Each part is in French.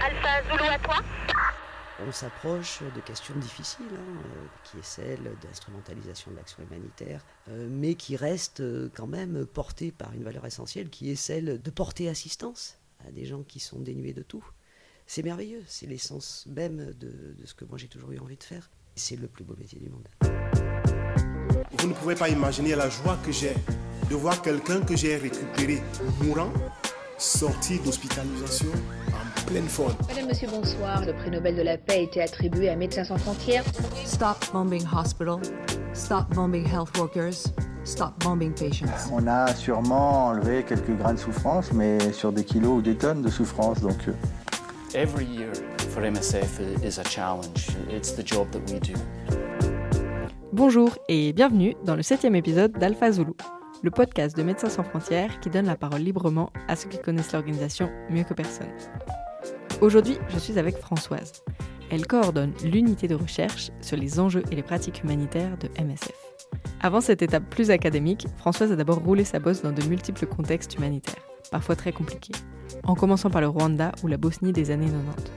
Alpha Zulu à toi on s'approche de questions difficiles, hein, euh, qui est celle d'instrumentalisation de l'action humanitaire, euh, mais qui reste euh, quand même portée par une valeur essentielle, qui est celle de porter assistance à des gens qui sont dénués de tout. C'est merveilleux, c'est l'essence même de, de, ce que moi j'ai toujours eu envie de faire. C'est le plus beau métier du monde. Vous ne pouvez pas imaginer la joie que j'ai de voir quelqu'un que j'ai récupéré mourant, sorti d'hospitalisation en pleine forme. Madame, Monsieur, bonsoir. Le prix Nobel de la paix a été attribué à Médecins sans frontières. Stop bombing hospital. Stop bombing health workers. Stop bombing patients. On a sûrement enlevé quelques grains de souffrance, mais sur des kilos ou des tonnes de souffrance. Donc. euh, Every year for MSF is a challenge. It's the job that we do. Bonjour et bienvenue dans le septième épisode d'Alpha Zulu, le podcast de Médecins sans frontières qui donne la parole librement à ceux qui connaissent l'organisation mieux que personne. Aujourd'hui, je suis avec Françoise. Elle coordonne l'unité de recherche sur les enjeux et les pratiques humanitaires de MSF. Avant cette étape plus académique, Françoise a d'abord roulé sa bosse dans de multiples contextes humanitaires, parfois très compliqués, en commençant par le Rwanda ou la Bosnie des années 90.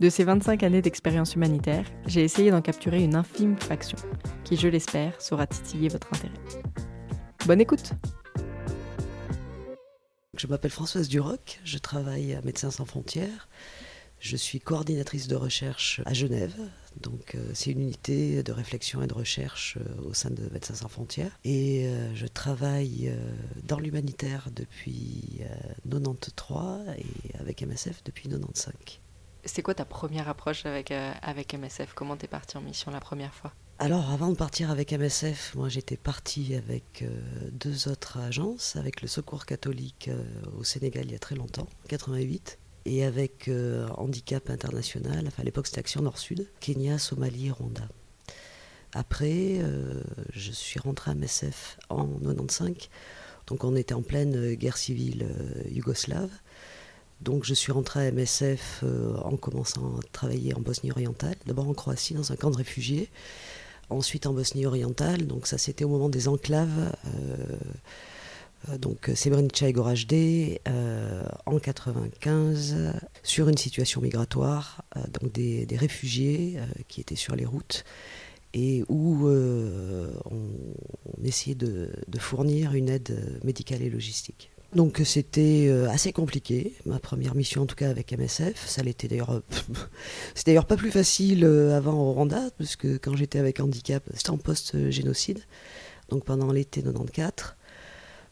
De ces 25 années d'expérience humanitaire, j'ai essayé d'en capturer une infime fraction, qui, je l'espère, saura titiller votre intérêt. Bonne écoute Je m'appelle Françoise Duroc, je travaille à Médecins sans frontières. Je suis coordinatrice de recherche à Genève. Donc, euh, c'est une unité de réflexion et de recherche euh, au sein de Médecins sans frontières. Et euh, je travaille dans l'humanitaire depuis 93 et avec MSF depuis 95. C'est quoi ta première approche avec, avec MSF Comment t'es partie en mission la première fois? Alors, avant de partir avec MSF, moi j'étais partie avec euh, deux autres agences, avec le Secours catholique euh, au Sénégal il y a très longtemps, en 88, et avec euh, Handicap International, enfin à l'époque c'était Action Nord-Sud, Kenya, Somalie Rwanda. Après, je suis rentrée à MSF en 95, donc on était en pleine guerre civile yougoslave. Donc je suis rentrée à MSF en commençant à travailler en Bosnie orientale, d'abord en Croatie dans un camp de réfugiés, ensuite en Bosnie orientale, donc ça c'était au moment des enclaves, euh, euh, donc Srebrenica et Gorazde, euh, en 95, sur une situation migratoire, euh, donc des, des réfugiés euh, qui étaient sur les routes et où euh, on, essayait de fournir une aide médicale et logistique. Donc c'était euh, assez compliqué, ma première mission en tout cas avec MSF. Ça l'était d'ailleurs. euh, c'est d'ailleurs pas plus facile euh, avant au Rwanda, parce que quand j'étais avec handicap, c'était en post-génocide, donc pendant l'été 94.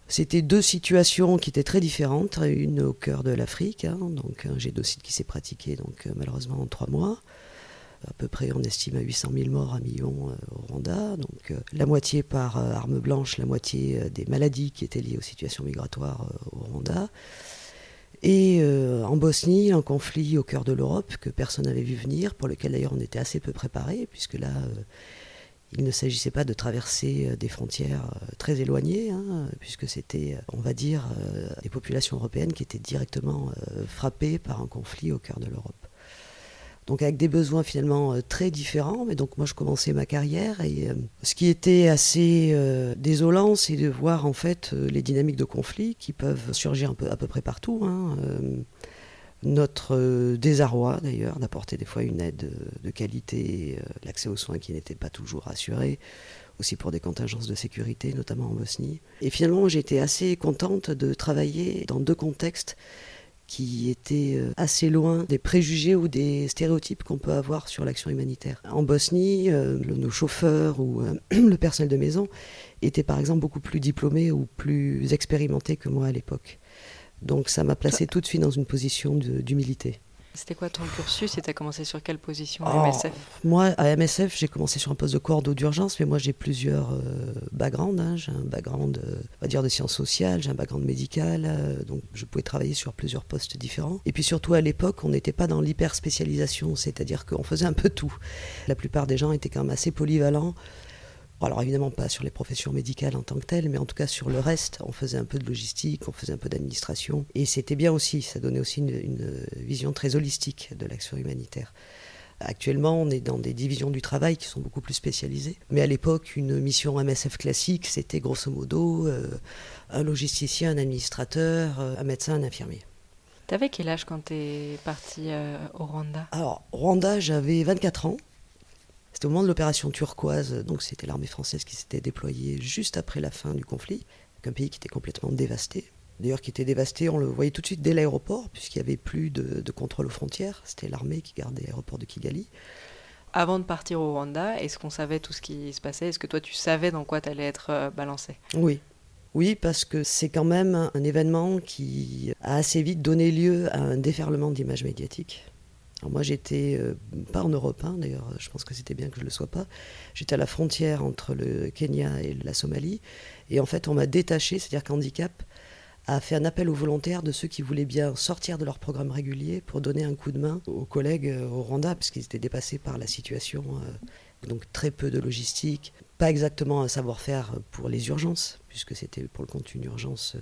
C'était deux situations qui étaient très différentes, une au cœur de l'Afrique, hein, donc un génocide qui s'est pratiqué donc malheureusement en trois mois. À peu près, on estime à 800 000 morts, un million euh, au Rwanda. Donc, euh, la moitié par euh, arme blanche, la moitié des maladies qui étaient liées aux situations migratoires au Rwanda. Et en Bosnie, un conflit au cœur de l'Europe que personne n'avait vu venir, pour lequel d'ailleurs on était assez peu préparé, puisque là, il ne s'agissait pas de traverser des frontières très éloignées, hein, puisque c'était, on va dire, des populations européennes qui étaient directement frappées par un conflit au cœur de l'Europe. Donc avec des besoins finalement euh, très différents, mais donc moi je commençais ma carrière et euh, ce qui était assez euh, désolant, c'est de voir en fait les dynamiques de conflit qui peuvent surgir un peu à peu près partout. hein, notre désarroi d'ailleurs d'apporter des fois une aide de qualité, l'accès aux soins qui n'était pas toujours assuré, aussi pour des contingences de sécurité, notamment en Bosnie. Et finalement, j'ai été assez contente de travailler dans deux contextes qui étaient euh, assez loin des préjugés ou des stéréotypes qu'on peut avoir sur l'action humanitaire. En Bosnie, euh, nos chauffeurs ou euh, le personnel de maison étaient par exemple beaucoup plus diplômés ou plus expérimentés que moi à l'époque. Donc ça m'a placé tout de suite dans une position d'humilité. C'était quoi ton cursus et t'as commencé sur quelle position Oh, à MSF Moi, à MSF, j'ai commencé sur un poste de coordo d'urgence, mais moi j'ai plusieurs euh, backgrounds. hein. J'ai un background, euh, on va dire, de sciences sociales, j'ai un background médical, euh, donc je pouvais travailler sur plusieurs postes différents. Et puis surtout, à l'époque, on n'était pas dans l'hyper spécialisation, c'est-à-dire qu'on faisait un peu tout. La plupart des gens étaient quand même assez polyvalents. Alors évidemment pas sur les professions médicales en tant que telles, mais en tout cas sur le reste, on faisait un peu de logistique, on faisait un peu d'administration, et c'était bien aussi, ça donnait aussi une, une vision très holistique de l'action humanitaire. Actuellement, on est dans des divisions du travail qui sont beaucoup plus spécialisées. Mais à l'époque, une mission MSF classique, c'était grosso modo euh, un logisticien, un administrateur, euh, un médecin, un infirmier. T'avais quel âge quand t'es parti euh, au Rwanda? Alors, Rwanda, j'avais 24 ans. C'était au moment de l'opération turquoise, donc c'était l'armée française qui s'était déployée juste après la fin du conflit, un pays qui était complètement dévasté. D'ailleurs, qui était dévasté, on le voyait tout de suite dès l'aéroport, puisqu'il n'y avait plus de, de contrôle aux frontières. C'était l'armée qui gardait l'aéroport de Kigali. Avant de partir au Rwanda, est-ce qu'on savait tout ce qui se passait? Est-ce que toi, tu savais dans quoi tu allais être euh, balancé? Oui. Oui, parce que c'est quand même un événement qui a assez vite donné lieu à un déferlement d'images médiatiques. Alors moi, j'étais euh, pas en Europe, hein, d'ailleurs, je pense que c'était bien que je ne le sois pas. J'étais à la frontière entre le Kenya et la Somalie. Et en fait, on m'a détaché, c'est-à-dire qu'Handicap a fait un appel aux volontaires de ceux qui voulaient bien sortir de leur programme régulier pour donner un coup de main aux collègues euh, au Rwanda, puisqu'ils étaient dépassés par la situation. euh, donc très peu de logistique, pas exactement un savoir-faire pour les urgences, puisque c'était pour le compte une urgence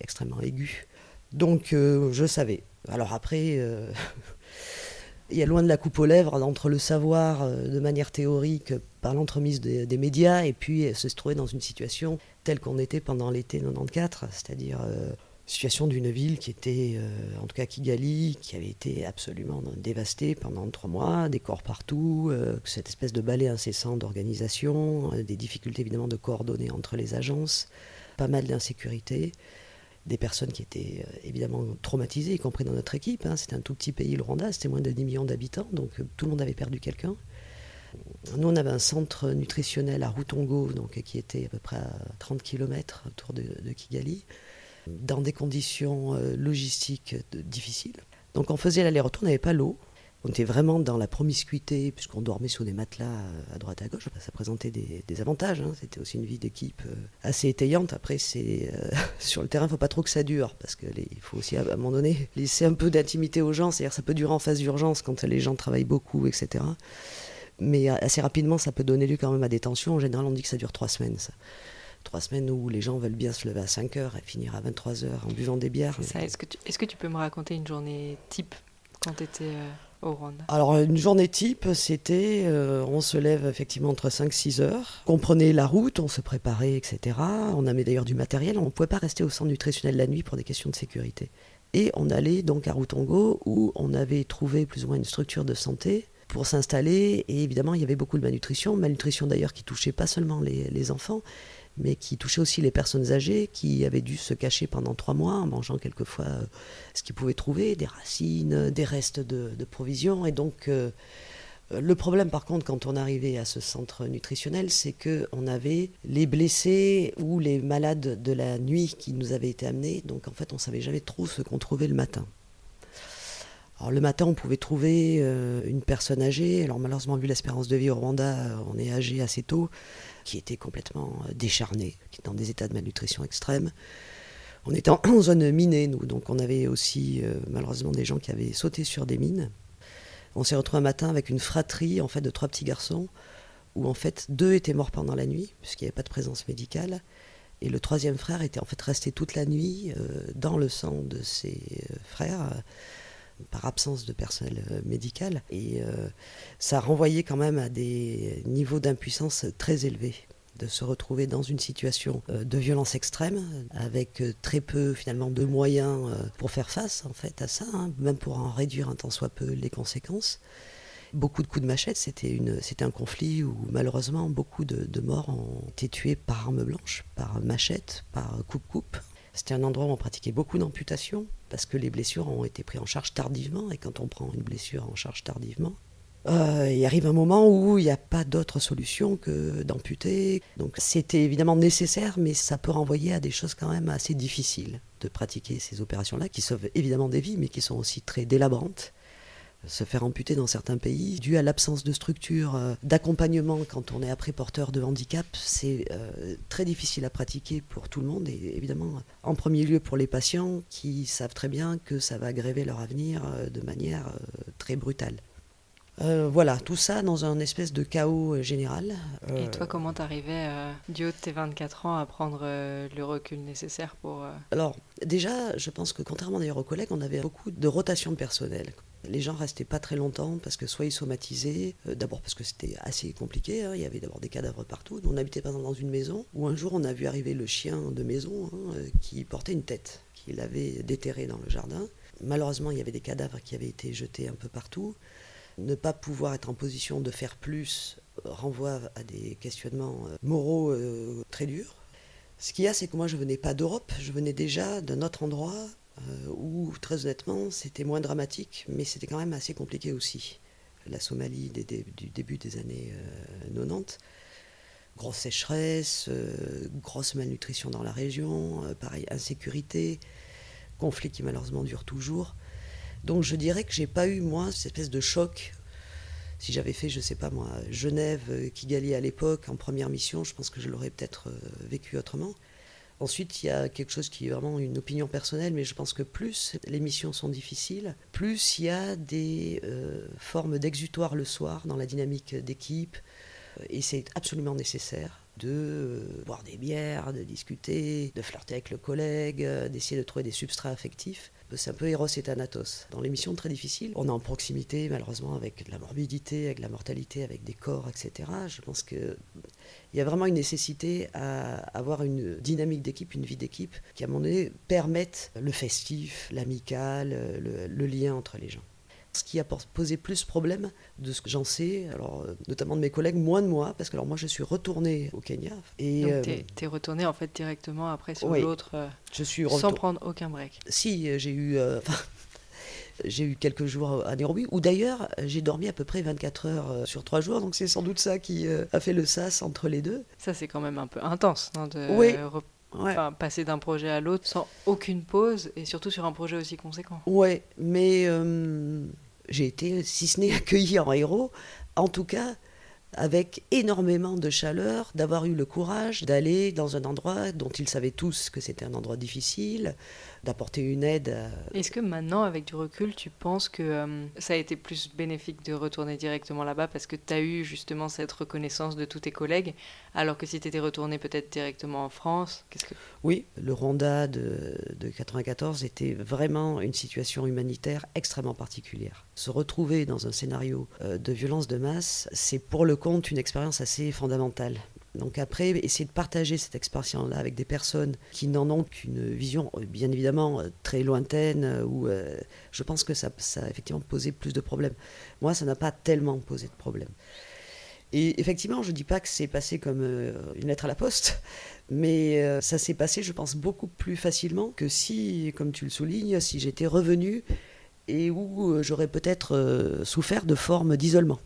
extrêmement aiguë. Donc je savais. Alors après, il y a loin de la coupe aux lèvres entre le savoir euh, de manière théorique par l'entremise des, médias et puis euh, se trouver dans une situation telle qu'on était pendant l'été 94, c'est-à-dire euh, situation d'une ville qui était, en tout cas Kigali, qui avait été absolument dévastée pendant trois mois, des corps partout, cette espèce de balai incessant d'organisation, des difficultés évidemment de coordonner entre les agences, pas mal d'insécurité, des personnes qui étaient euh, évidemment traumatisées, y compris dans notre équipe. hein. C'était un tout petit pays, le Rwanda, c'était moins de 10 millions d'habitants, donc euh, tout le monde avait perdu quelqu'un. Nous, on avait un centre nutritionnel à Rutongo, donc, qui était à peu près à 30 km autour de, Kigali, dans des conditions euh, logistiques difficiles. Donc on faisait l'aller-retour, on n'avait pas l'eau. On était vraiment dans la promiscuité, puisqu'on dormait sur des matelas euh, à droite à gauche. Ça présentait des, avantages. hein. C'était aussi une vie d'équipe euh, assez étayante. Après, euh, sur le terrain, il ne faut pas trop que ça dure, parce qu'il faut aussi, à un moment donné, laisser un peu d'intimité aux gens. C'est-à-dire ça peut durer en phase d'urgence quand les gens travaillent beaucoup, etc. Mais assez rapidement, ça peut donner lieu quand même à des tensions. En général, on dit que ça dure trois semaines. Trois semaines où les gens veulent bien se lever à 5 heures et finir à 23 heures en buvant des bières. Que, est-ce que tu peux me raconter une journée type quand tu étais Alors, une journée type, c'était, euh, on se lève effectivement entre 5 6 heures, on prenait la route, on se préparait, etc. On avait d'ailleurs du matériel, on ne pouvait pas rester au centre nutritionnel la nuit pour des questions de sécurité. Et on allait donc à Rutongo, où on avait trouvé plus ou moins une structure de santé pour s'installer. Et évidemment, il y avait beaucoup de malnutrition, malnutrition d'ailleurs qui touchait pas seulement les enfants, mais qui touchait aussi les personnes âgées qui avaient dû se cacher pendant trois mois en mangeant quelquefois euh, ce qu'ils pouvaient trouver, des racines, des restes de, provisions. Et donc, euh, euh, le problème par contre quand on arrivait à ce centre nutritionnel, c'est que on avait les blessés ou les malades de la nuit qui nous avaient été amenés. Donc en fait, on savait jamais trop ce qu'on trouvait le matin. Alors le matin, on pouvait trouver une personne âgée. Alors malheureusement, vu l'espérance de vie au Rwanda, on est âgé assez tôt, qui était complètement euh, décharné, qui était dans des états de malnutrition extrême. On était en, zone minée, nous, donc on avait aussi euh, malheureusement des gens qui avaient sauté sur des mines. On s'est retrouvé un matin avec une fratrie en fait de trois petits garçons, où en fait deux étaient morts pendant la nuit puisqu'il n'y avait pas de présence médicale, et le troisième frère était en fait resté toute la nuit euh, dans le sang de ses frères. Par absence de personnel euh, médical. Et euh, ça renvoyait quand même à des niveaux d'impuissance très élevés de se retrouver dans une situation euh, de violence extrême, avec très peu finalement de moyens pour faire face en fait à ça, hein, même pour en réduire un tant soit peu les conséquences. Beaucoup de coups de machette, c'était un conflit où malheureusement beaucoup de, de morts ont été tués par arme blanche, par machette, par coupe-coupe. C'était un endroit où on pratiquait beaucoup d'amputations parce que les blessures ont été prises en charge tardivement et quand on prend une blessure en charge tardivement, euh, il arrive un moment où il n'y a pas d'autre solution que d'amputer. Donc c'était évidemment nécessaire, mais ça peut renvoyer à des choses quand même assez difficiles de pratiquer ces opérations-là, qui sauvent évidemment des vies, mais qui sont aussi très délabrantes. Se faire amputer dans certains pays, dû à l'absence de structure euh, d'accompagnement quand on est après porteur de handicap, c'est euh, très difficile à pratiquer pour tout le monde et évidemment en premier lieu pour les patients qui savent très bien que ça va gréver leur avenir euh, de manière très brutale. Euh, voilà, tout ça dans un espèce de chaos euh, général. Et toi, comment t'arrivais, euh, du haut de tes 24 ans, à prendre le recul nécessaire pour... Alors, déjà, je pense que contrairement d'ailleurs aux collègues, on avait beaucoup de rotation de personnel. Les gens restaient pas très longtemps parce que soit ils somatisaient, euh, d'abord parce que c'était assez compliqué, hein, il y avait d'abord des cadavres partout. On habitait par exemple dans une maison où un jour on a vu arriver le chien de maison hein, euh, qui portait une tête, qu'il avait déterré dans le jardin. Malheureusement, il y avait des cadavres qui avaient été jetés un peu partout. Ne pas pouvoir être en position de faire plus renvoie à des questionnements euh, moraux euh, très durs. Ce qu'il y a, c'est que moi, je venais pas d'Europe, je venais déjà d'un autre endroit euh, où, très honnêtement, c'était moins dramatique, mais c'était quand même assez compliqué aussi. La Somalie du début des années 90, grosse sécheresse, grosse malnutrition dans la région, pareil, insécurité, conflit qui malheureusement dure toujours. Donc je dirais que j'ai pas eu, moi, cette espèce de choc si j'avais fait, je sais pas moi, Genève, euh, Kigali à l'époque, en première mission, je pense que je l'aurais peut-être euh, vécu autrement. Ensuite, il y a quelque chose qui est vraiment une opinion personnelle, mais je pense que plus les missions sont difficiles, plus il y a des euh, formes d'exutoire le soir dans la dynamique d'équipe, et c'est absolument nécessaire de boire des bières, de discuter, de flirter avec le collègue, d'essayer de trouver des substrats affectifs c'est un peu Eros et Thanatos. Dans les missions très difficiles, on est en proximité, malheureusement, avec de la morbidité, avec de la mortalité, avec des corps, etc. Je pense qu'il y a vraiment une nécessité à avoir une dynamique d'équipe, une vie d'équipe, qui, à mon avis, permette le festif, l'amical, le lien entre les gens. Ce qui a posé plus problème de ce que j'en sais, alors, euh, notamment de mes collègues, moins de moi, parce que alors moi je suis retournée au Kenya. Et, Donc tu es, es retournée en fait directement après sur l'autre, euh, je suis sans prendre aucun break. Si, euh, j'ai eu... j'ai eu quelques jours à Nairobi, où d'ailleurs j'ai dormi à peu près 24 heures sur 3 jours, donc c'est sans doute ça qui a fait le sas entre les deux. Ça c'est quand même un peu intense de oui. passer d'un projet à l'autre sans aucune pause, et surtout sur un projet aussi conséquent. Ouais, mais j'ai été, si ce n'est accueilli en héros, en tout cas avec énormément de chaleur, d'avoir eu le courage d'aller dans un endroit dont ils savaient tous que c'était un endroit difficile, d'apporter une aide. Est-ce que maintenant, avec du recul, tu penses que euh, ça a été plus bénéfique de retourner directement là-bas parce que tu as eu justement cette reconnaissance de tous tes collègues, alors que si tu étais retourné peut-être directement en France, qu'est-ce que... Oui, le Rwanda de, de 94 était vraiment une situation humanitaire extrêmement particulière. Se retrouver dans un scénario euh, de violence de masse, c'est pour le compte une expérience assez fondamentale. Donc après, essayer de partager cette expérience-là avec des personnes qui n'en ont qu'une vision, euh, bien évidemment, euh, très lointaine, euh, où je pense que ça, ça a effectivement posé plus de problèmes. Moi, ça n'a pas tellement posé de problèmes. Et effectivement, je ne dis pas que c'est passé comme une lettre à la poste, mais ça s'est passé, je pense, beaucoup plus facilement que si, comme tu le soulignes, si j'étais revenu et où j'aurais peut-être souffert de formes d'isolement.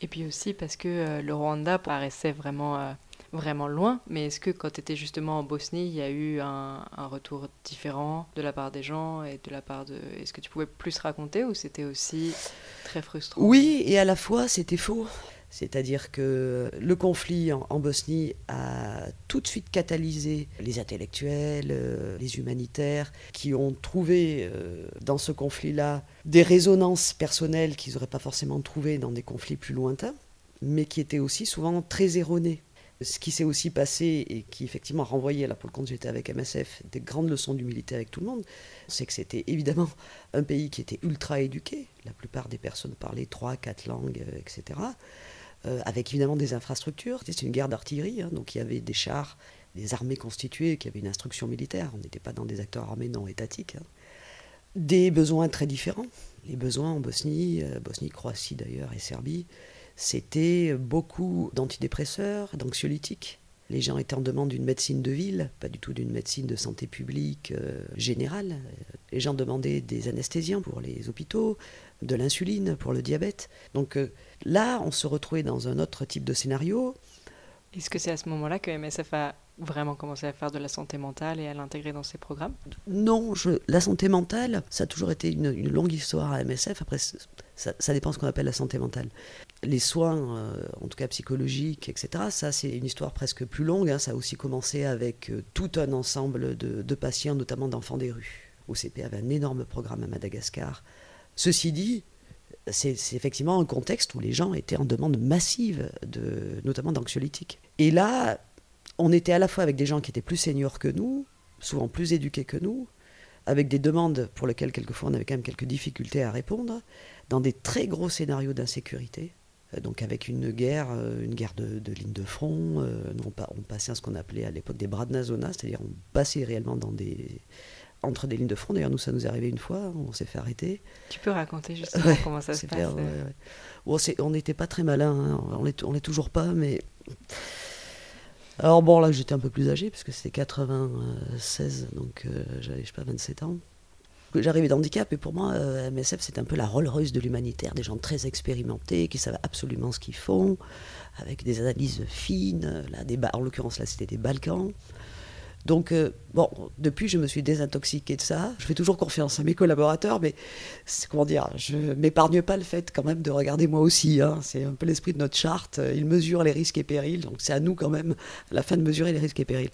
Et puis aussi parce que le Rwanda paraissait vraiment vraiment loin, mais est-ce que quand tu étais justement en Bosnie, il y a eu un, retour différent de la part des gens et de la part de... Est-ce que tu pouvais plus raconter ou c'était aussi très frustrant? Oui, et à la fois c'était faux. C'est-à-dire que le conflit en, Bosnie a tout de suite catalysé les intellectuels, euh, les humanitaires, qui ont trouvé euh, dans ce conflit-là des résonances personnelles qu'ils n'auraient pas forcément trouvées dans des conflits plus lointains, mais qui étaient aussi souvent très erronées. Ce qui s'est aussi passé et qui effectivement renvoyait, là pour le compte j'étais avec MSF, des grandes leçons d'humilité avec tout le monde, c'est que c'était évidemment un pays qui était ultra éduqué, la plupart des personnes parlaient trois, quatre langues, euh, etc. Euh, avec évidemment des infrastructures, c'était une guerre d'artillerie, hein, donc il y avait des chars, des armées constituées, qui avaient une instruction militaire, on n'était pas dans des acteurs armés non étatiques. Hein. Des besoins très différents, les besoins en Bosnie, euh, Bosnie, Croatie d'ailleurs et Serbie, c'était beaucoup d'antidépresseurs, d'anxiolytiques. Les gens étaient en demande d'une médecine de ville, pas du tout d'une médecine de santé publique euh, générale. Les gens demandaient des anesthésiens pour les hôpitaux, de l'insuline pour le diabète. Donc euh, là, on se retrouvait dans un autre type de scénario. Est-ce que c'est à ce moment-là que MSF a vraiment commencé à faire de la santé mentale et à l'intégrer dans ses programmes? Non, la santé mentale, ça a toujours été une, longue histoire à MSF. Après, ça, ça dépend de ce qu'on appelle la santé mentale les soins, euh, en tout cas psychologiques, etc., ça c'est une histoire presque plus longue. Hein. Ça a aussi commencé avec euh, tout un ensemble de, patients, notamment d'enfants des rues. OCP avait un énorme programme à Madagascar. Ceci dit, c'est effectivement un contexte où les gens étaient en demande massive, de, notamment d'anxiolytiques. Et là, on était à la fois avec des gens qui étaient plus seniors que nous, souvent plus éduqués que nous, avec des demandes pour lesquelles quelquefois on avait quand même quelques difficultés à répondre, dans des très gros scénarios d'insécurité. Euh, donc avec une guerre, euh, une guerre de, de ligne de front. Euh, on, on, passait à ce qu'on appelait à l'époque des bras de Nazona, c'est-à-dire on passait réellement dans des, entre des lignes de front. D'ailleurs, nous, ça nous est arrivé une fois, on s'est fait arrêter. Tu peux raconter justement Ouais, comment ça se passe clair, ouais, ouais. Bon, c'est- on n'était pas très malin, hein. on l'est toujours pas, mais. Alors bon, là, j'étais un peu plus âgé, parce que c'était 96, donc euh, j'avais, je sais pas, 27 ans. J'arrivais d'handicap, et pour moi, euh, MSF, c'est un peu la Rolls-Royce de l'humanitaire, des gens très expérimentés, qui savent absolument ce qu'ils font, avec des analyses fines, là, des en l'occurrence, là, c'était des Balkans. Donc, euh, bon, depuis, je me suis désintoxiqué de ça. Je fais toujours confiance à mes collaborateurs, mais comment dire, je m'épargne pas le fait quand même de regarder moi aussi. hein. C'est un peu l'esprit de notre charte. Il mesure les risques et périls, donc c'est à nous quand même, la fin, de mesurer les risques et périls.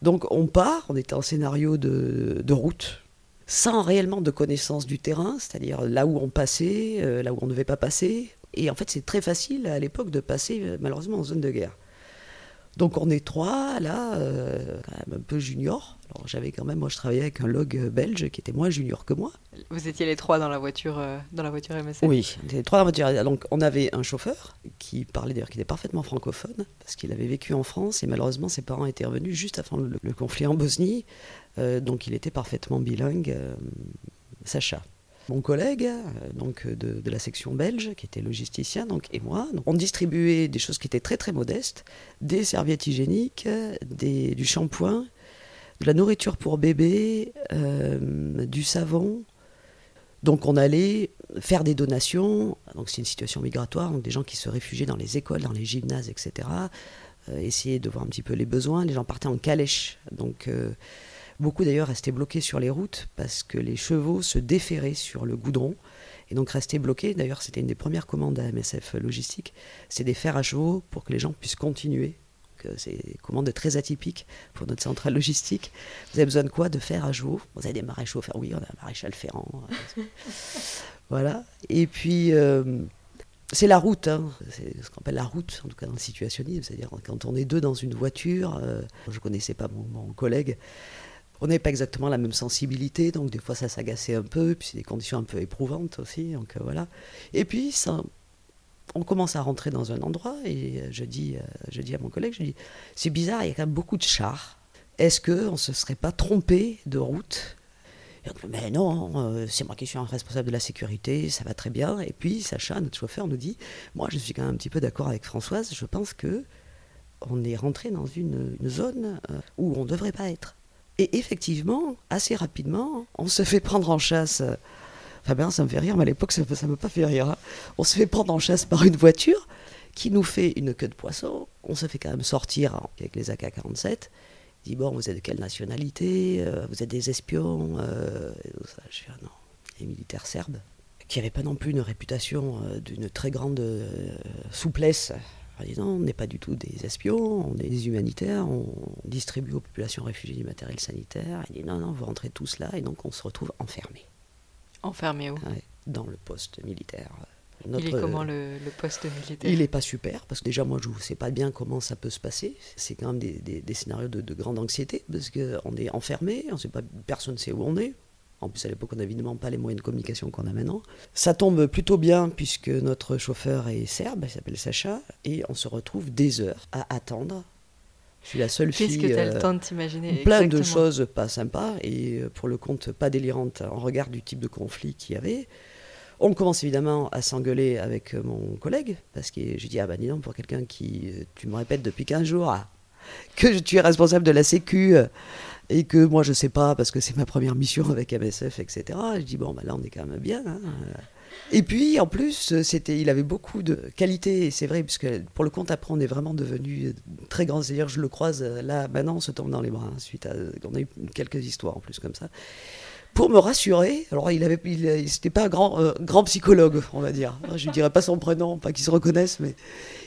Donc, on part, on était en scénario de route, sans réellement de connaissance du terrain, c'est-à-dire là où on passait, euh, là où on ne devait pas passer. Et en fait, c'est très facile à l'époque de passer, euh, malheureusement, en zone de guerre. Donc on est trois, là, euh, quand même un peu junior. Alors j'avais quand même, moi je travaillais avec un log belge qui était moins junior que moi. Vous étiez les trois dans la voiture, euh, dans la voiture MSF. Oui, était trois dans la voiture. Donc on avait un chauffeur qui parlait d'ailleurs, qui était parfaitement francophone, parce qu'il avait vécu en France et malheureusement ses parents étaient revenus juste avant le, le conflit en Bosnie. Euh, donc il était parfaitement bilingue, euh, Sacha. Mon collègue, euh, donc de, de la section belge, qui était logisticien, donc, et moi, on distribuait des choses qui étaient très très modestes, des serviettes hygiéniques, euh, des, du shampoing, de la nourriture pour bébé, euh, du savon. Donc on allait faire des donations, donc c'est une situation migratoire, donc des gens qui se réfugiaient dans les écoles, dans les gymnases, etc. Euh, essayer de voir un petit peu les besoins. Les gens partaient en calèche, donc euh, beaucoup d'ailleurs restaient bloqués sur les routes parce que les chevaux se déferraient sur le goudron et donc restaient bloqués. D'ailleurs, c'était une des premières commandes à MSF Logistique, c'est des fers à chevaux pour que les gens puissent continuer. C'est des commandes très atypiques pour notre centrale logistique. Vous avez besoin de quoi De fer à chevaux Vous avez des maréchaux ferrants Oui, on a un maréchal ferrant. voilà. Et puis, euh, c'est la route. hein. C'est ce qu'on appelle la route, en tout cas dans le situationnisme. C'est-à-dire quand on est deux dans une voiture, euh, je ne connaissais pas mon, mon collègue, on n'est pas exactement la même sensibilité, donc des fois ça s'agaçait un peu, puis c'est des conditions un peu éprouvantes aussi, donc euh, voilà. Et puis ça, on commence à rentrer dans un endroit et euh, je dis, euh, je dis à mon collègue, je dis, c'est bizarre, il y a quand même beaucoup de chars. Est-ce qu'on ne se serait pas trompé de route? Mais non, c'est moi qui suis responsable de la sécurité, ça va très bien. Et puis Sacha, notre chauffeur, nous dit, moi je suis quand même un petit peu d'accord avec Françoise, je pense que on est rentré dans une, une zone où on ne devrait pas être. Et effectivement, assez rapidement, on se fait prendre en chasse. Enfin ben, ça me fait rire, mais à l'époque, ça ne m'a pas fait rire. hein. On se fait prendre en chasse par une voiture qui nous fait une queue de poisson. On se fait quand même sortir avec les AK-47. Il dit, bon, vous êtes de quelle nationalité Euh, Vous êtes des espions euh, ah non, les militaires serbes, qui n'avaient pas non plus une réputation euh, d'une très grande souplesse. On n'est pas du tout des espions, on est des humanitaires, on distribue aux populations réfugiées du matériel sanitaire. Il dit, non, non, vous rentrez tous là, et donc on se retrouve enfermés Enfermé où? Ouais, dans le poste militaire. Il est comment le, le poste militaire? il n'est pas super, parce que déjà, moi, je ne sais pas bien comment ça peut se passer. C'est quand même des, des- des scénarios de, de grande anxiété, parce qu'on est enfermé, on sait pas, personne ne sait où on est. En plus, à l'époque, on n'avait évidemment pas les moyens de communication qu'on a maintenant. Ça tombe plutôt bien, puisque notre chauffeur est serbe, il s'appelle Sacha, et on se retrouve des heures à attendre. Je suis la seule fille. Qu'est-ce que tu as euh, le temps de t'imaginer plein de choses pas sympas et euh, pour le compte pas délirantes en regard du type de conflit qu'il y avait. On commence évidemment à s'engueuler avec euh, mon collègue parce que j'ai dit ah bah dis donc pour quelqu'un qui tu me répètes depuis 15 jours ah, que je- tu es responsable de la sécu et que moi je sais pas parce que c'est ma première mission avec MSF etc. Je dis bon bah là on est quand même bien. hein. Et puis en plus c'était il avait beaucoup de qualités et c'est vrai puisque pour le compte après on est vraiment devenu très grands. C'est-à-dire je le croise là maintenant on se tombe dans les bras hein, suite à on a eu quelques histoires en plus comme ça pour me rassurer, alors il avait, il- c'était pas un grand, euh, grand psychologue, on va dire. Je ne dirais pas son prénom, pas qu'il se reconnaisse, mais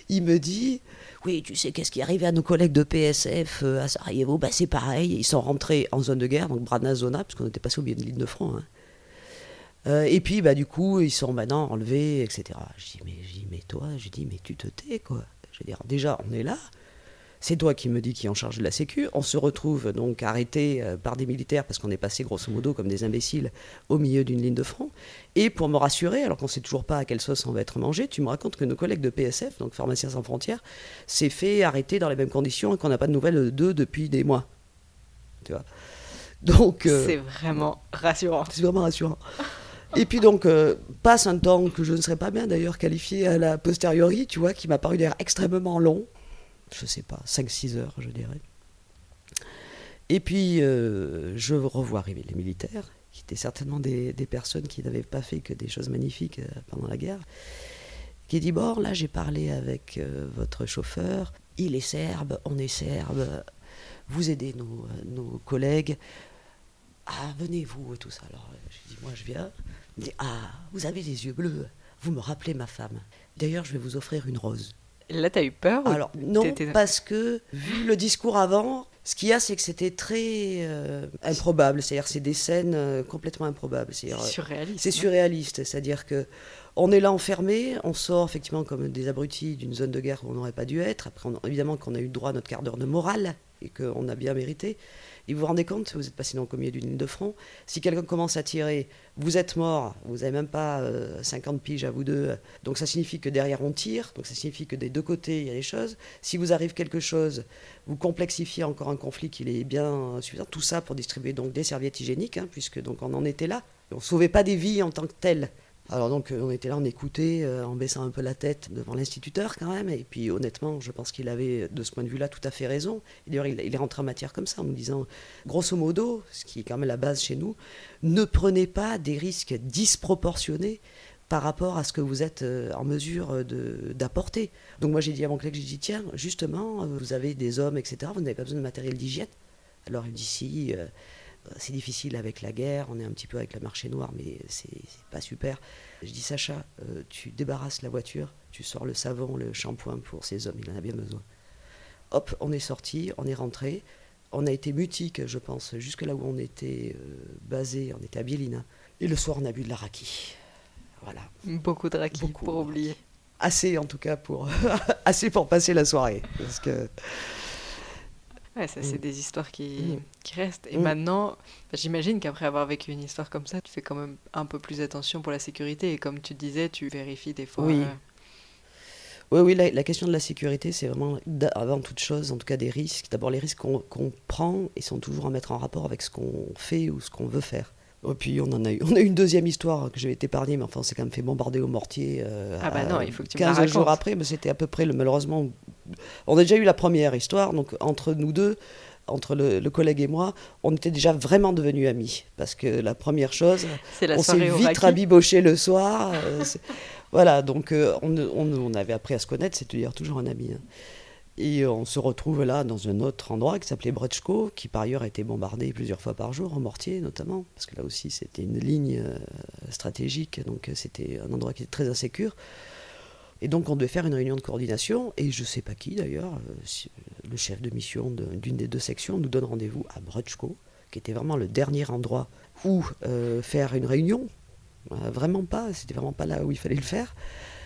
il me dit Oui, tu sais, qu'est-ce qui est arrivé à nos collègues de PSF euh, à Sarajevo? Bah, C'est pareil, ils sont rentrés en zone de guerre, donc Brana Zona, parce qu'on était passé au milieu de ligne de front. hein. Euh, et puis, bah, du coup, ils sont maintenant enlevés, etc. Je dis Mais, mais toi, je dis Mais tu te tais, quoi. Je veux dire, déjà, on est là. C'est toi qui me dis qui est en charge de la Sécu. On se retrouve donc arrêté euh, par des militaires parce qu'on est passé grosso modo comme des imbéciles au milieu d'une ligne de front. Et pour me rassurer, alors qu'on ne sait toujours pas à quelle sauce on va être mangé, tu me racontes que nos collègues de PSF, donc Pharmaciens sans frontières, s'est fait arrêter dans les mêmes conditions et qu'on n'a pas de nouvelles d'eux depuis des mois. Tu vois Donc, euh, C'est vraiment rassurant. c'est vraiment rassurant. Et puis donc, euh, passe un temps que je ne serais pas bien d'ailleurs qualifié à la posteriori, tu vois, qui m'a paru d'ailleurs extrêmement long. Je sais pas, 5-6 heures, je dirais. Et puis, euh, je revois arriver les militaires, qui étaient certainement des, personnes qui n'avaient pas fait que des choses magnifiques euh, pendant la guerre, qui dit, bon, là, j'ai parlé avec euh, votre chauffeur, il est serbe, on est serbe, vous aidez nos, collègues. Ah, venez vous et tout ça. Alors, je dis, moi, je viens. Il dit, ah, vous avez des yeux bleus, vous me rappelez ma femme. D'ailleurs, je vais vous offrir une rose. Là, t'as eu peur Alors non, parce que vu le discours avant, ce qu'il y a, c'est que c'était très euh, improbable. C'est-à-dire, c'est des scènes euh, complètement improbables. C'est surréaliste. c'est surréaliste, c'est-à-dire que on est là enfermé, on sort effectivement comme des abrutis d'une zone de guerre où on n'aurait pas dû être. Après, évidemment qu'on a eu droit à notre quart d'heure de morale et qu'on a bien mérité. Et vous vous rendez compte, vous êtes passé dans le milieu d'une ligne de front. Si quelqu'un commence à tirer, vous êtes mort, vous n'avez même pas euh, 50 piges à vous deux. Donc ça signifie que derrière on tire, donc ça signifie que des deux côtés il y a des choses. Si vous arrive quelque chose, vous complexifiez encore un conflit qui est bien suffisant. Tout ça pour distribuer donc des serviettes hygiéniques, hein, puisque donc on en était là. On ne sauvait pas des vies en tant que telles. Alors donc euh, on était là, on écoutait euh, en baissant un peu la tête devant l'instituteur quand même. Et puis honnêtement, je pense qu'il avait de ce point de vue-là tout à fait raison. D'ailleurs, il, est rentré en matière comme ça en nous disant, grosso modo, ce qui est quand même la base chez nous, ne prenez pas des risques disproportionnés par rapport à ce que vous êtes euh, en mesure d'apporter. Donc moi j'ai dit à mon collègue, j'ai dit tiens, justement, vous avez des hommes, etc., vous n'avez pas besoin de matériel d'hygiène. Alors il dit si, c'est difficile avec la guerre, on est un petit peu avec le marché noir, mais c'est pas super. Je dis Sacha, euh, tu débarrasses la voiture, tu sors le savon, le shampoing pour ces hommes, il en a bien besoin. Hop, on est sorti, on est rentré, on a été mutique, je pense, jusque là où on était euh, basé, on était à Biélina. Et le soir, on a bu de la raki. Voilà. Beaucoup de raki Beaucoup pour de oublier. Assez en tout cas pour assez pour passer la soirée. Parce que Ouais, ça, c'est Mm. des histoires qui, Mm. qui restent. Et Mm. maintenant, bah, j'imagine qu'après avoir vécu une histoire comme ça, tu fais quand même un peu plus attention pour la sécurité. Et comme tu disais, tu vérifies des fois. Oui. euh, Oui, oui, la, la question de la sécurité, c'est vraiment avant toute chose, en tout cas des risques. D'abord, les risques qu'on qu'on prend, ils sont toujours à mettre en rapport avec ce qu'on fait ou ce qu'on veut faire. Et puis, on en a eu, on a eu une deuxième histoire que je vais t'épargner, mais enfin, on s'est quand même fait bombarder au mortier. euh, Ah bah non, il faut que tu me la 15 jours racontes. après, mais c'était à peu près, le, malheureusement, on a déjà eu la première histoire, donc entre nous deux, entre le, le collègue et moi, on était déjà vraiment devenus amis. Parce que la première chose, la on s'est vite rabiboché le soir. euh, voilà, donc euh, on, on- on avait appris à se connaître, c'est-à-dire toujours un ami. hein. Et on se retrouve là dans un autre endroit qui s'appelait Brechko, qui par ailleurs a été bombardé plusieurs fois par jour, en mortier notamment, parce que là aussi c'était une ligne euh, stratégique, donc c'était un endroit qui était très insécure. Et donc on devait faire une réunion de coordination, et je sais pas qui d'ailleurs, euh, si- le chef de mission d'une des deux sections nous donne rendez-vous à Brechko, qui était vraiment le dernier endroit où euh, faire une réunion. Euh, vraiment pas, c'était vraiment pas là où il fallait le faire.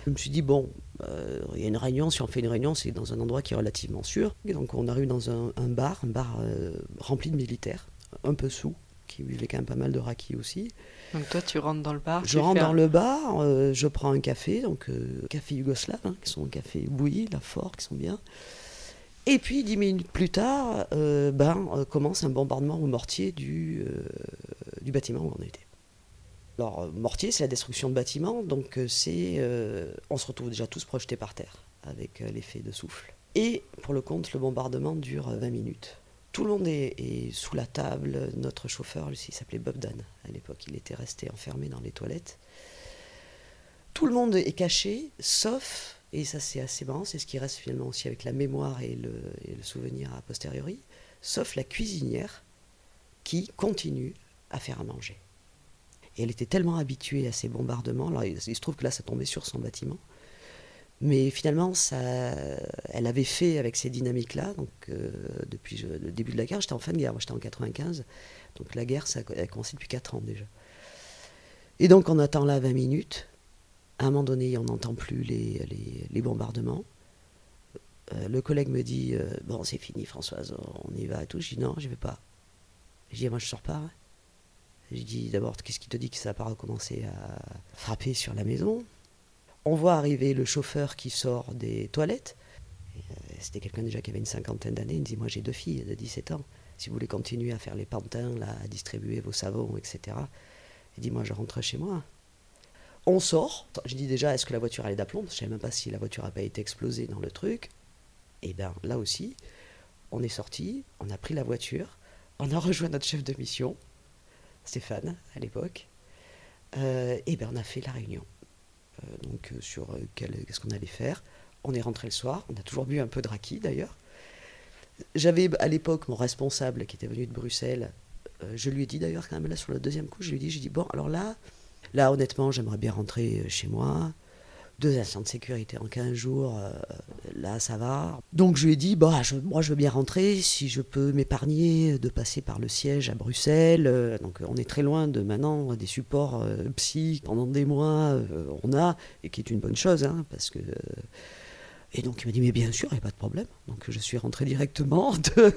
Je me suis dit, bon, euh, il y a une réunion, si on fait une réunion, c'est dans un endroit qui est relativement sûr. Et donc on arrive dans un, bar, un bar euh, rempli de militaires, un peu sous, qui buvaient quand même pas mal de raki aussi. Donc toi, tu rentres dans le bar. Je rentre dans un- le bar, euh, je prends un café, donc euh, café yougoslave, hein, qui sont café bouillis, là, fort, qui sont bien. Et puis, dix minutes plus tard, euh, ben, commence un bombardement au mortier du, du bâtiment où on était. Alors, mortier, c'est la destruction de bâtiments, donc c'est, on se retrouve déjà tous projetés par terre, avec l'effet de souffle. Et pour le compte, le bombardement dure euh, 20 minutes. Tout le monde est, sous la table. Notre chauffeur, lui, il s'appelait Bob Dan. À l'époque, il était resté enfermé dans les toilettes. Tout le monde est caché, sauf, et ça c'est assez marrant, c'est ce qui reste finalement aussi avec la mémoire et le, souvenir a posteriori, sauf la cuisinière qui continue à faire à manger. Et elle était tellement habituée à ces bombardements, alors il se trouve que là ça tombait sur son bâtiment, mais finalement ça, elle avait fait avec ces dynamiques-là, donc euh, depuis le début de la guerre, j'étais en fin de guerre, moi j'étais en 95, donc la guerre ça a commencé depuis 4 ans déjà. Et donc on attend là 20 minutes, à un moment donné, on n'entend plus les, les- bombardements. Euh, le collègue me dit euh, Bon, c'est fini, Françoise, on y va et tout. Je dis Non, je vais pas. Je dis Moi, je sors pas. Je dis D'abord, qu'est-ce qui te dit que ça va pas recommencer à frapper sur la maison? On voit arriver le chauffeur qui sort des toilettes. Et, euh, C'était quelqu'un déjà qui avait une cinquantaine d'années. Il me dit Moi, j'ai deux filles de 17 ans. si vous voulez continuer à faire les pantins, à distribuer vos savons, etc. Il dit, moi, je rentre chez moi. On sort. Je dis déjà, est-ce que la voiture allait d'aplomb? Je ne sais même pas si la voiture n'a pas été explosée dans le truc. Et bien là aussi, on est sorti, on a pris la voiture, on a rejoint notre chef de mission, Stéphane, à l'époque. Euh, et bien on a fait la réunion. Euh, donc euh, sur qu'est-ce qu'on allait faire. On est rentré le soir, on a toujours bu un peu de raki d'ailleurs. J'avais à l'époque mon responsable qui était venu de Bruxelles. je lui ai dit d'ailleurs quand même là sur le deuxième coup, je lui ai dit, j'ai dit bon alors là, là honnêtement j'aimerais bien rentrer chez moi deux agents de sécurité en 15 jours, euh, là ça va. Donc je lui ai dit, bah, moi je veux bien rentrer, si je peux m'épargner de passer par le siège à Bruxelles. Euh, donc on est très loin de maintenant des supports euh, psy pendant des mois, on a, et qui est une bonne chose, hein, parce que... et donc il m'a dit, mais bien sûr, il n'y a pas de problème. Donc je suis rentré directement de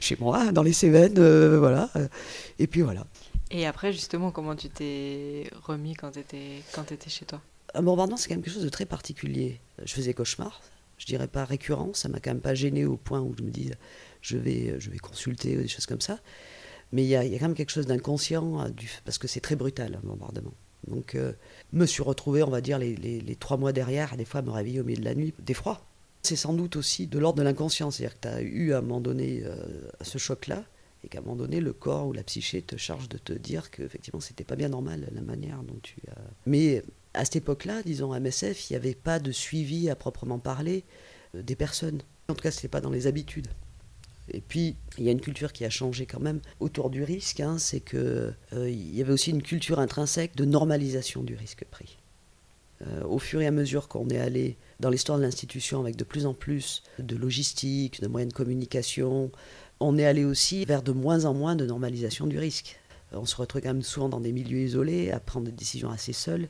chez moi, dans les Cévennes, voilà. Et puis voilà. Et après, justement, comment tu t'es remis quand tu étais, quand étais chez toi? Un bombardement, c'est quelque chose de très particulier. Je faisais cauchemar, je dirais pas récurrent, ça m'a quand même pas gêné au point où je me dis je vais, je vais consulter ou des choses comme ça. Mais il y, a, quand même quelque chose d'inconscient, euh, parce que c'est très brutal, un bombardement. Donc, euh, me suis retrouvé, on va dire, les, trois mois derrière, des fois, me réveiller au milieu de la nuit, d'effroi. C'est sans doute aussi de l'ordre de l'inconscient, c'est-à-dire que tu as eu à un moment donné euh, ce choc-là, et qu'à un moment donné, le corps ou la psyché te charge de te dire qu'effectivement, c'était pas bien normal la manière dont tu as. Mais à cette époque-là, disons à MSF, il n'y avait pas de suivi à proprement parler euh, des personnes. En tout cas, ce n'était pas dans les habitudes. Et puis, il y a une culture qui a changé quand même autour du risque, hein, c'est qu'il euh, y avait aussi une culture intrinsèque de normalisation du risque pris. Euh, au fur et à mesure qu'on est allé dans l'histoire de l'institution avec de plus en plus de logistique, de moyens de communication, on est allé aussi vers de moins en moins de normalisation du risque. on se retrouve quand même souvent dans des milieux isolés, à prendre des décisions assez seules,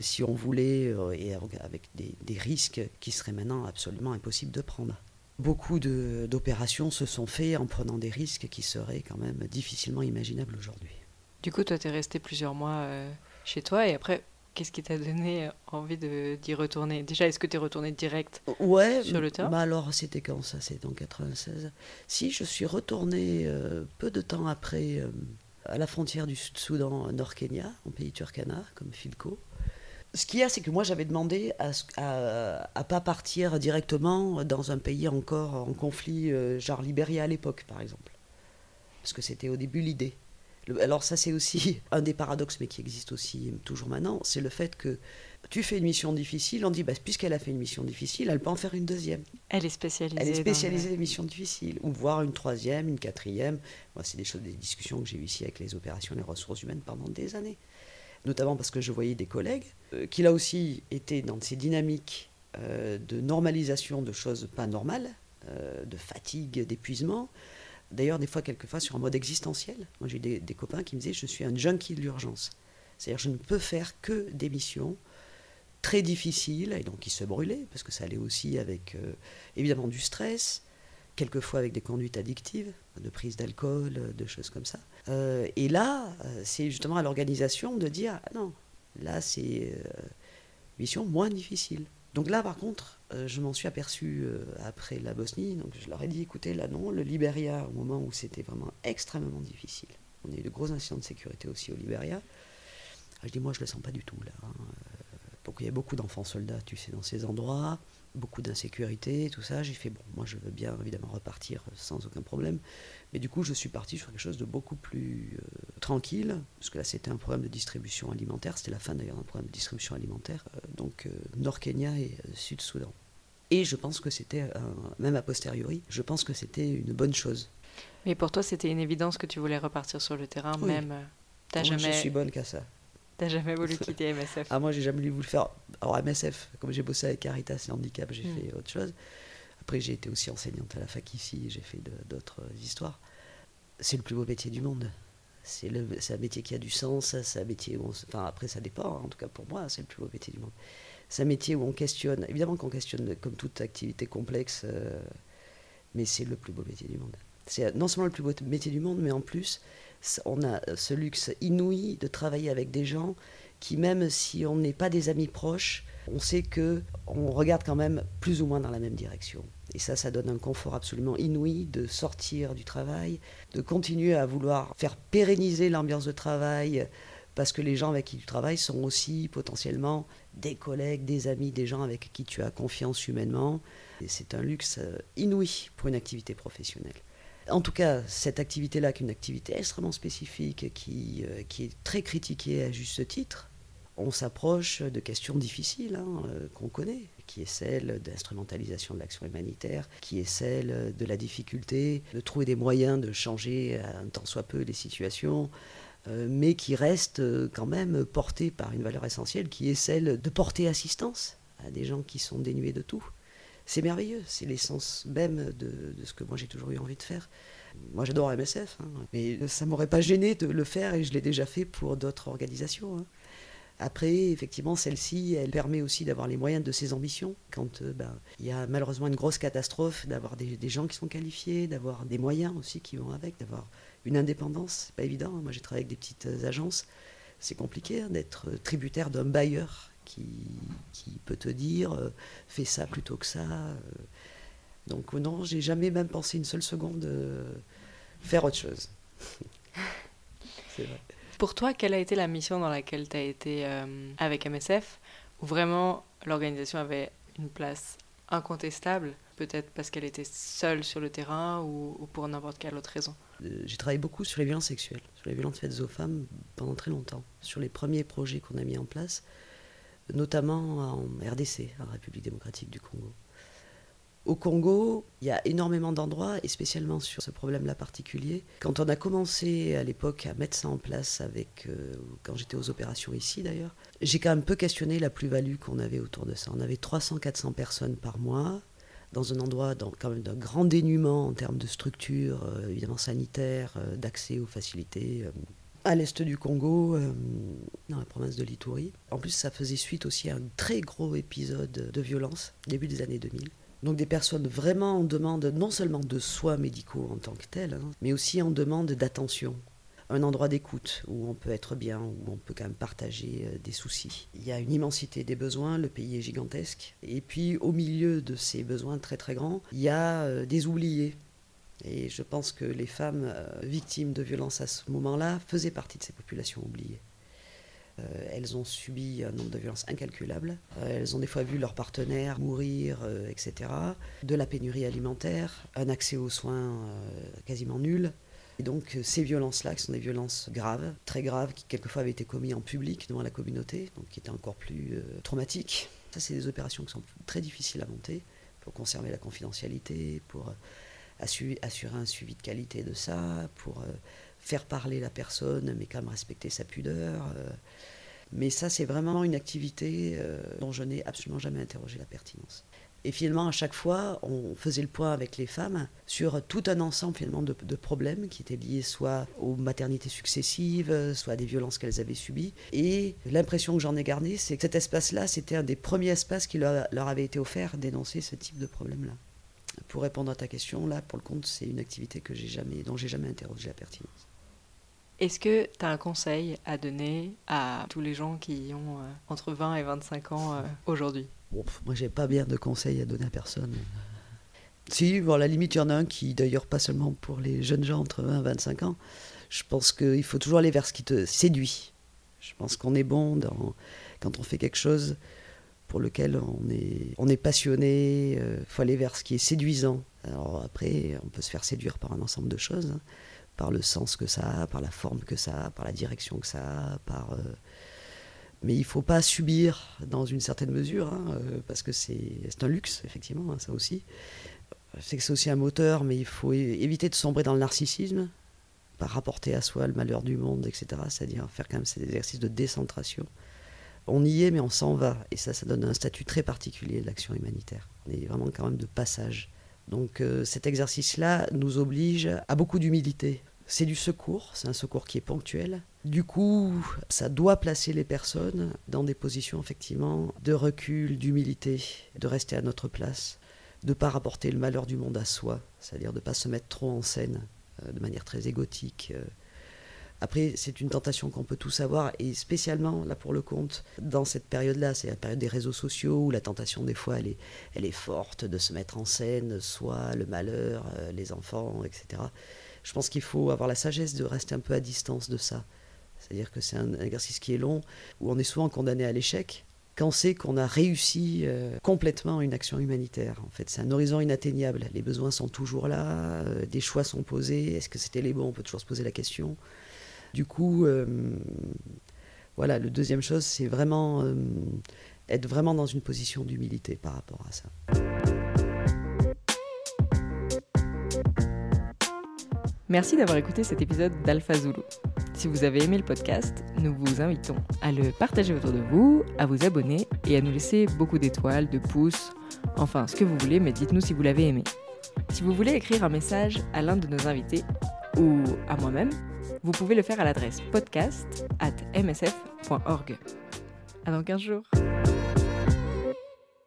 si on voulait, euh, et avec des, risques qui seraient maintenant absolument impossibles de prendre. Beaucoup d'opérations se sont faites en prenant des risques qui seraient quand même difficilement imaginables aujourd'hui. Du coup, toi, tu es resté plusieurs mois euh, chez toi, et après, qu'est-ce qui t'a donné envie d'y retourner? Déjà, est-ce que tu es retourné direct ouais, sur le terrain? bah alors, c'était quand ça C'était en 96. Si, je suis retourné peu de temps après à la frontière du Sud-Soudan, Nord-Kenya, en pays Turkana, comme Filco ce qu'il y a, c'est que moi, j'avais demandé à, à, pas partir directement dans un pays encore en conflit, euh, genre Libéria à l'époque, par exemple. Parce que c'était au début l'idée. Alors ça, c'est aussi un des paradoxes, mais qui existe aussi toujours maintenant, c'est le fait que tu fais une mission difficile, on dit, bah, puisqu'elle a fait une mission difficile, elle peut en faire une deuxième. Elle est spécialisée. Elle est spécialisée dans les missions difficiles, ou voire une troisième, une quatrième. Moi, c'est des choses, des discussions que j'ai eues ici avec les opérations, les ressources humaines pendant des années notamment parce que je voyais des collègues, euh, qui là aussi étaient dans ces dynamiques euh, de normalisation de choses pas normales, euh, de fatigue, d'épuisement. D'ailleurs, des fois, quelquefois, sur un mode existentiel. Moi, j'ai des, des, copains qui me disaient Je suis un junkie de l'urgence. C'est-à-dire, je ne peux faire que des missions très difficiles, et donc qui se brûlaient, parce que ça allait aussi avec, évidemment, du stress, quelquefois avec des conduites addictives, de prise d'alcool, de choses comme ça. Euh, et là, euh, c'est justement à l'organisation de dire ah non, là c'est euh, mission moins difficile. Donc là, par contre, je m'en suis aperçu après la Bosnie. Donc je leur ai dit écoutez, là non, le Libéria, au moment où c'était vraiment extrêmement difficile, on a eu de gros incidents de sécurité aussi au Libéria. Ah, je dis moi, je le sens pas du tout là. Hein. Donc il y a beaucoup d'enfants soldats, tu sais, dans ces endroits beaucoup d'insécurité, tout ça. J'ai fait, bon, moi je veux bien évidemment repartir sans aucun problème. Mais du coup, je suis parti sur quelque chose de beaucoup plus euh, tranquille, parce que là c'était un programme de distribution alimentaire, c'était la fin d'ailleurs d'un programme de distribution alimentaire, euh, donc euh, Nord-Kenya et Sud-Soudan. Et je pense que c'était, même a posteriori, je pense que c'était une bonne chose. Mais pour toi, c'était une évidence que tu voulais repartir sur le terrain, même. T'as jamais... Je suis bonne qu'à ça. T'as jamais voulu quitter MSF Ah moi j'ai jamais voulu le faire. Alors MSF, comme j'ai bossé avec Caritas et Handicap, j'ai hmm. fait autre chose. Après j'ai été aussi enseignante à la fac ici, j'ai fait d'autres histoires. C'est le plus beau métier du monde. C'est un métier qui a du sens, c'est un métier où enfin après ça dépend, hein. en tout cas pour moi c'est le plus beau métier du monde. C'est un métier où on questionne, évidemment qu'on questionne comme toute activité complexe, euh, mais c'est le plus beau métier du monde. C'est non seulement le plus beau métier du monde, mais en plus on a ce luxe inouï de travailler avec des gens qui même si on n'est pas des amis proches, on sait que on regarde quand même plus ou moins dans la même direction. Et ça, ça donne un confort absolument inouï de sortir du travail, de continuer à vouloir faire pérenniser l'ambiance de travail, parce que les gens avec qui tu travailles sont aussi potentiellement des collègues, des amis, des gens avec qui tu as confiance humainement. Et c'est un luxe euh, inouï pour une activité professionnelle. En tout cas, cette activité-là, qui est une activité extrêmement spécifique, qui, euh, est très critiquée à juste titre, on s'approche de questions difficiles hein, euh, qu'on connaît, qui est celle d'instrumentalisation de l'action humanitaire, qui est celle de la difficulté de trouver des moyens de changer un tant soit peu les situations, euh, mais qui reste quand même portée par une valeur essentielle qui est celle de porter assistance à des gens qui sont dénués de tout. C'est merveilleux, c'est l'essence même de, ce que moi j'ai toujours eu envie de faire. Moi j'adore MSF, hein, mais ça m'aurait pas gêné de le faire et je l'ai déjà fait pour d'autres organisations. Hein. Après, effectivement, celle-ci, elle permet aussi d'avoir les moyens de ses ambitions. Quand euh, ben, il y a malheureusement une grosse catastrophe, d'avoir des, gens qui sont qualifiés, d'avoir des moyens aussi qui vont avec, d'avoir une indépendance, c'est pas évident. Moi, j'ai travaillé avec des petites agences. C'est compliqué hein, d'être euh, tributaire d'un bailleur qui, qui, peut te dire euh, fais ça plutôt que ça. Donc, non, j'ai jamais même pensé une seule seconde faire autre chose. c'est vrai. Pour toi, quelle a été la mission dans laquelle tu as été avec MSF, où vraiment l'organisation avait une place incontestable, peut-être parce qu'elle était seule sur le terrain ou pour n'importe quelle autre raison? Euh, j'ai travaillé beaucoup sur les violences sexuelles, sur les violences faites aux femmes pendant très longtemps, sur les premiers projets qu'on a mis en place, notamment en RDC, en République démocratique du Congo. Au Congo, il y a énormément d'endroits, et spécialement sur ce problème-là particulier. Quand on a commencé à l'époque à mettre ça en place, avec, euh, quand j'étais aux opérations ici d'ailleurs, j'ai quand même peu questionné la plus-value qu'on avait autour de ça. On avait 300-400 personnes par mois, dans un endroit dans, quand même d'un grand dénuement en termes de structure, euh, évidemment sanitaire, euh, d'accès aux facilités. Euh, à l'est du Congo, dans la province de Lituri. En plus, ça faisait suite aussi à un très gros épisode de violence, début des années 2000. Donc des personnes vraiment en demande non seulement de soins médicaux en tant que tels, hein, mais aussi en demande d'attention, un endroit d'écoute où on peut être bien, où on peut quand même partager euh, des soucis. Il y a une immensité des besoins, le pays est gigantesque. Et puis au milieu de ces besoins très très grands, il y a euh, des oubliés. Et je pense que les femmes euh, victimes de violences à ce moment-là faisaient partie de ces populations oubliées. elles ont subi un nombre de violences incalculables. elles ont des fois vu leurs partenaires mourir, etc. De la pénurie alimentaire, un accès aux soins quasiment nul, et donc euh, ces violences-là, qui sont des violences graves, très graves, qui quelquefois avaient été commises en public devant la communauté, donc qui étaient encore plus euh, traumatiques. Ça, c'est des opérations qui sont très difficiles à monter pour conserver la confidentialité, pour euh, assurer, un suivi de qualité de ça, pour faire parler la personne, mais quand même respecter sa pudeur. mais ça, c'est vraiment une activité dont je n'ai absolument jamais interrogé la pertinence. Et finalement, à chaque fois, on faisait le point avec les femmes sur tout un ensemble finalement de, problèmes qui étaient liés soit aux maternités successives, soit à des violences qu'elles avaient subies. Et l'impression que j'en ai gardée, c'est que cet espace-là, c'était un des premiers espaces qui leur, avait été offert d'énoncer ce type de problème-là. Pour répondre à ta question, là, pour le compte, c'est une activité que j'ai jamais, dont j'ai jamais interrogé la pertinence. Est-ce que tu as un conseil à donner à tous les gens qui ont euh, entre 20 et 25 ans euh, aujourd'hui? Bon, moi, j'ai pas bien de conseils à donner à personne. Si, bon, à la limite, il y en a un qui, d'ailleurs, pas seulement pour les jeunes gens entre 20 et 25 ans. Je pense qu'il faut toujours aller vers ce qui te séduit. Je pense qu'on est bon dans, quand on fait quelque chose pour lequel on est, on est passionné. Il euh, faut aller vers ce qui est séduisant. Alors après, on peut se faire séduire par un ensemble de choses, hein. par le sens que ça a, par la forme que ça a, par la direction que ça a, par euh, mais il ne faut pas subir dans une certaine mesure, hein, euh, parce que c'est un luxe, effectivement, hein, ça aussi. C'est que c'est aussi un moteur, mais il faut éviter de sombrer dans le narcissisme, pas rapporter à soi le malheur du monde, etc. C'est-à-dire faire quand même cet exercice de décentration. On y est, mais on s'en va. Et ça, ça donne un statut très particulier de l'action humanitaire. On est vraiment quand même de passage. Donc euh, cet exercice-là nous oblige à beaucoup d'humilité. C'est du secours, c'est un secours qui est ponctuel. Du coup, ça doit placer les personnes dans des positions effectivement de recul, d'humilité, de rester à notre place, de ne pas rapporter le malheur du monde à soi, c'est-à-dire de ne pas se mettre trop en scène euh, de manière très égotique. Euh, Après, c'est une tentation qu'on peut tous avoir, et spécialement, là pour le compte, dans cette période-là, c'est la période des réseaux sociaux, où la tentation, des fois, elle est, forte de se mettre en scène, soit le malheur, euh, les enfants, etc. Je pense qu'il faut avoir la sagesse de rester un peu à distance de ça. C'est-à-dire que c'est un exercice qui est long, où on est souvent condamné à l'échec, quand c'est qu'on a réussi euh, complètement une action humanitaire. En fait, c'est un horizon inatteignable. Les besoins sont toujours là, euh, des choix sont posés. Est-ce que c'était les bons? On peut toujours se poser la question. Du coup, euh, voilà, le deuxième chose, c'est vraiment être vraiment dans une position d'humilité par rapport à ça. Merci d'avoir écouté cet épisode d'Alpha Zulu. Si vous avez aimé le podcast, nous vous invitons à le partager autour de vous, à vous abonner et à nous laisser beaucoup d'étoiles, de pouces, enfin ce que vous voulez, mais dites-nous si vous l'avez aimé. Si vous voulez écrire un message à l'un de nos invités ou à moi-même, vous pouvez le faire à l'adresse podcast at msf.org. Dans 15 jours.